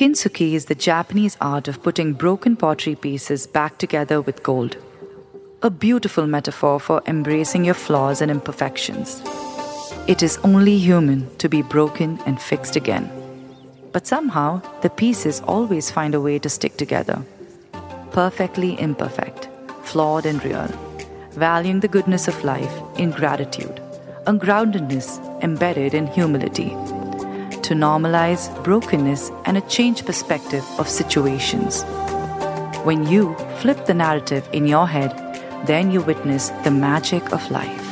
Kintsugi is the Japanese art of putting broken pottery pieces back together with gold. A beautiful metaphor for embracing your flaws and imperfections. It is only human to be broken and fixed again. But somehow, the pieces always find a way to stick together. Perfectly imperfect, flawed and real, valuing the goodness of life in gratitude, a groundedness embedded in humility to normalize brokenness and a change perspective of situations. When you flip the narrative in your head, then you witness the magic of life.